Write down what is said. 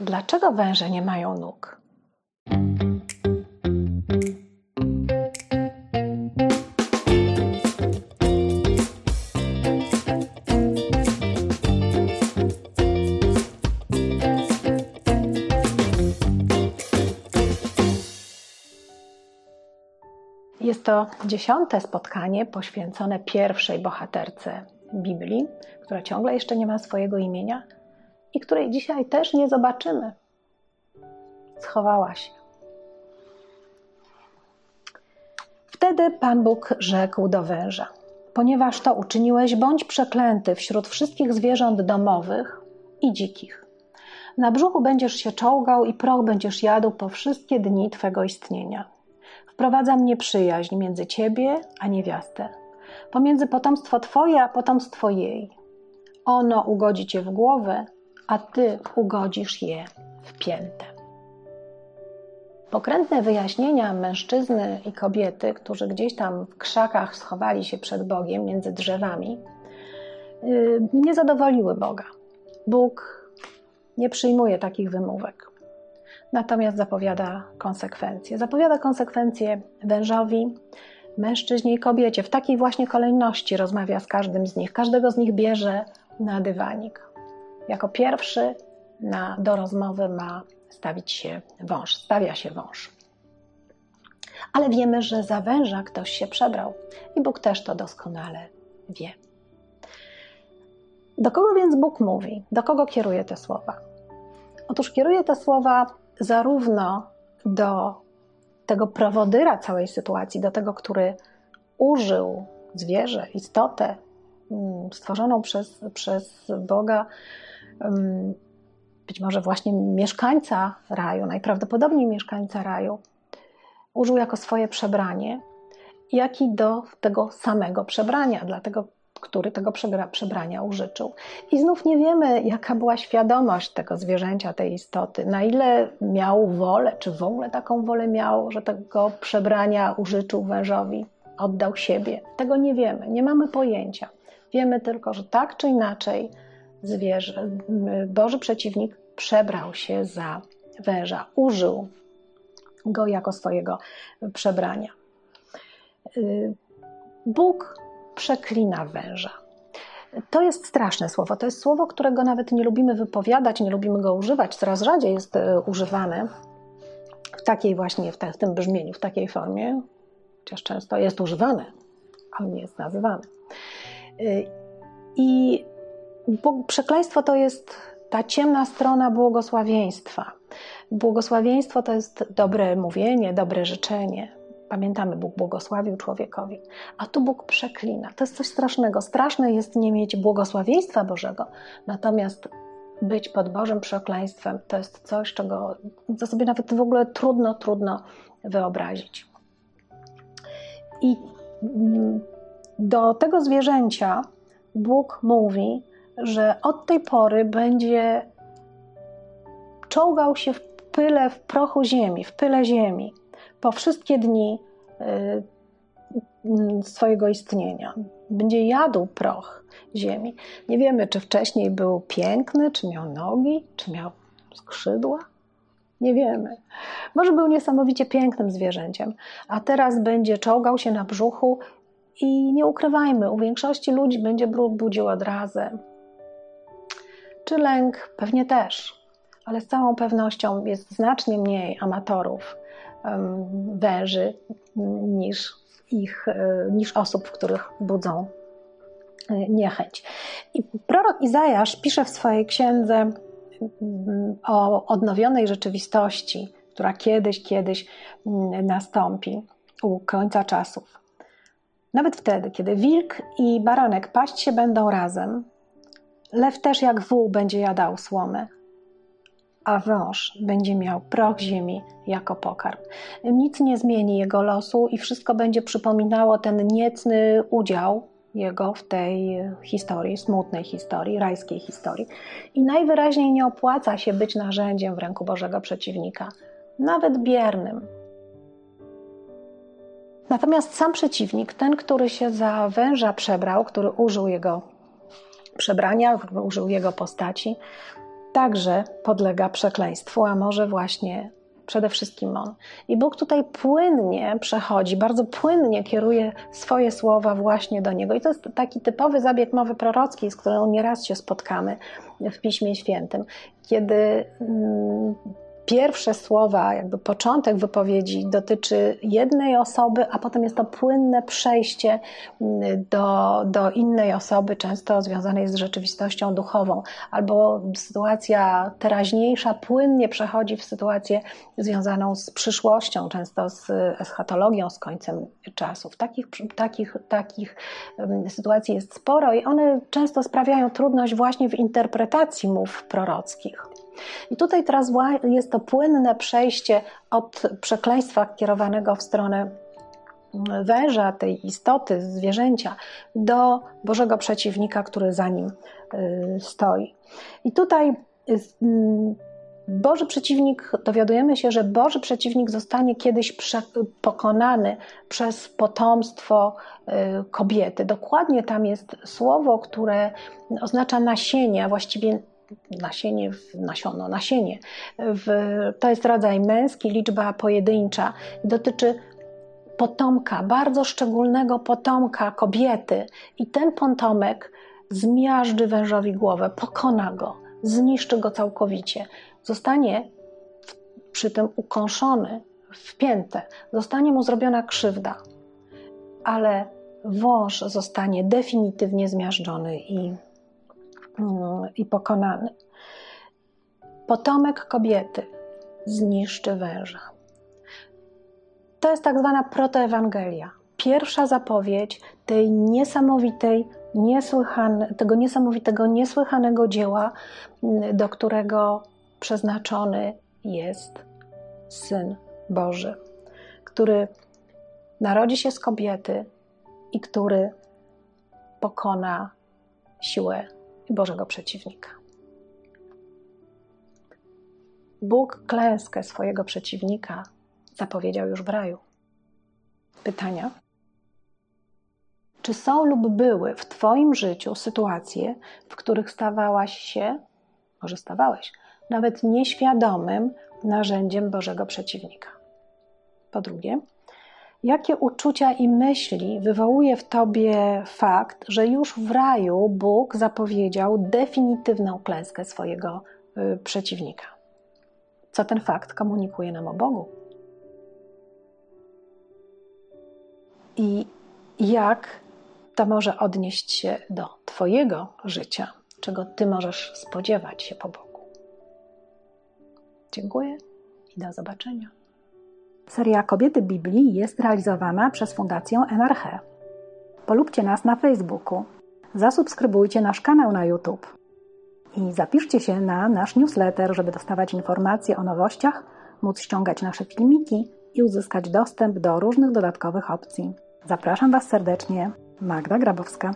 Dlaczego węże nie mają nóg? Jest to dziesiąte spotkanie poświęcone pierwszej bohaterce Biblii, która ciągle jeszcze nie ma swojego imienia i której dzisiaj też nie zobaczymy. Schowała się. Wtedy Pan Bóg rzekł do węża: Ponieważ to uczyniłeś, bądź przeklęty wśród wszystkich zwierząt domowych i dzikich. Na brzuchu będziesz się czołgał i proch będziesz jadł po wszystkie dni twego istnienia. Wprowadzam nieprzyjaźń między ciebie a niewiastę, pomiędzy potomstwo twoje a potomstwo jej. Ono ugodzi cię w głowę, a ty ugodzisz je w piętę. Pokrętne wyjaśnienia mężczyzny i kobiety, którzy gdzieś tam w krzakach schowali się przed Bogiem między drzewami, yy, nie zadowoliły Boga. Bóg nie przyjmuje takich wymówek. Natomiast zapowiada konsekwencje. Zapowiada konsekwencje wężowi, mężczyźnie i kobiecie. W takiej właśnie kolejności rozmawia z każdym z nich. Każdego z nich bierze na dywanik. Jako pierwszy na, do rozmowy ma stawić się wąż, stawia się wąż. Ale wiemy, że za węża ktoś się przebrał i Bóg też to doskonale wie. Do kogo więc Bóg mówi? Do kogo kieruje te słowa? Otóż kieruje te słowa zarówno do tego prowodyra całej sytuacji, do tego, który użył zwierzę, istotę mm, stworzoną przez, przez Boga, być może właśnie mieszkańca raju, najprawdopodobniej mieszkańca raju, użył jako swoje przebranie, jak i do tego samego przebrania, dlatego który tego przebrania użyczył. I znów nie wiemy, jaka była świadomość tego zwierzęcia, tej istoty, na ile miał wolę, czy w ogóle taką wolę miał, że tego przebrania użyczył wężowi, oddał siebie. Tego nie wiemy, nie mamy pojęcia. Wiemy tylko, że tak czy inaczej zwierzę, Boży przeciwnik przebrał się za węża, użył go jako swojego przebrania. Bóg przeklina węża. To jest straszne słowo. To jest słowo, którego nawet nie lubimy wypowiadać, nie lubimy go używać. Coraz rzadziej jest e, używane w takiej właśnie, w, te, w tym brzmieniu, w takiej formie, chociaż często jest używane, ale nie jest nazywane. I przekleństwo to jest ta ciemna strona błogosławieństwa. Błogosławieństwo to jest dobre mówienie, dobre życzenie, Pamiętamy, Bóg błogosławił człowiekowi, a tu Bóg przeklina. To jest coś strasznego. Straszne jest nie mieć błogosławieństwa Bożego, natomiast być pod Bożym przekleństwem to jest coś, czego co sobie nawet w ogóle trudno, trudno wyobrazić. I do tego zwierzęcia Bóg mówi, że od tej pory będzie czołgał się w pyle, w prochu ziemi, w pyle ziemi po wszystkie dni y, swojego istnienia. Będzie jadł proch ziemi. Nie wiemy, czy wcześniej był piękny, czy miał nogi, czy miał skrzydła. Nie wiemy. Może był niesamowicie pięknym zwierzęciem, a teraz będzie czołgał się na brzuchu i nie ukrywajmy, u większości ludzi będzie budził odrazę. Czy lęk? Pewnie też, ale z całą pewnością jest znacznie mniej amatorów węży niż, ich, e, niż osób, w których budzą e, niechęć. I prorok Izajasz pisze w swojej księdze o odnowionej rzeczywistości, która kiedyś, kiedyś nastąpi u końca czasów. Nawet wtedy, kiedy wilk i baranek paść się będą razem, lew też jak wół będzie jadał słomę, a wąż będzie miał proch ziemi jako pokarm. Nic nie zmieni jego losu i wszystko będzie przypominało ten niecny udział jego w tej historii, smutnej historii, rajskiej historii. I najwyraźniej nie opłaca się być narzędziem w ręku Bożego przeciwnika, nawet biernym. Natomiast sam przeciwnik, ten, który się za węża przebrał, który użył jego przebrania, użył jego postaci, także podlega przekleństwu, a może właśnie przede wszystkim on. I Bóg tutaj płynnie przechodzi, bardzo płynnie kieruje swoje słowa właśnie do niego. I to jest taki typowy zabieg mowy prorockiej, z którą nieraz się spotkamy w Piśmie Świętym, kiedy mm, pierwsze słowa, jakby początek wypowiedzi dotyczy jednej osoby, a potem jest to płynne przejście mm, do, do innej osoby, często związanej z rzeczywistością duchową, albo sytuacja teraźniejsza płynnie przechodzi w sytuację związaną z przyszłością, często z eschatologią, z końcem czasów. Takich, takich, takich mm, sytuacji jest sporo i one często sprawiają trudność właśnie w interpretacji mów prorockich. I tutaj teraz jest to płynne przejście od przekleństwa kierowanego w stronę węża, tej istoty, zwierzęcia, do Bożego przeciwnika, który za nim y, stoi. I tutaj mm, Boży przeciwnik, dowiadujemy się, że Boży przeciwnik zostanie kiedyś pokonany przez potomstwo y, kobiety. Dokładnie tam jest słowo, które oznacza nasienie, a właściwie nasienie, nasiono, nasienie. W, to jest rodzaj męski, liczba pojedyncza. Dotyczy potomka, bardzo szczególnego potomka kobiety. I ten potomek zmiażdży wężowi głowę, pokona go, zniszczy go całkowicie. Zostanie przy tym ukąszony, wpięte, zostanie mu zrobiona krzywda, ale wąż zostanie definitywnie zmiażdżony i i pokonany. Potomek kobiety zniszczy węża. To jest tak zwana protoewangelia. Pierwsza zapowiedź tej niesamowitej, tego niesamowitego, niesłychanego dzieła, do którego przeznaczony jest Syn Boży, który narodzi się z kobiety i który pokona siłę Bożego przeciwnika. Bóg klęskę swojego przeciwnika zapowiedział już w raju. Pytania? Czy są lub były w Twoim życiu sytuacje, w których stawałaś się, może stawałeś, nawet nieświadomym narzędziem Bożego przeciwnika? Po drugie, Jakie uczucia i myśli wywołuje w tobie fakt, że już w raju Bóg zapowiedział definitywną klęskę swojego y, przeciwnika? Co ten fakt komunikuje nam o Bogu? I jak to może odnieść się do Twojego życia, czego Ty możesz spodziewać się po Bogu? Dziękuję i do zobaczenia. Seria Kobiety Biblii jest realizowana przez Fundację NRH. Polubcie nas na Facebooku, zasubskrybujcie nasz kanał na YouTube i zapiszcie się na nasz newsletter, żeby dostawać informacje o nowościach, móc ściągać nasze filmiki i uzyskać dostęp do różnych dodatkowych opcji. Zapraszam Was serdecznie, Magda Grabowska.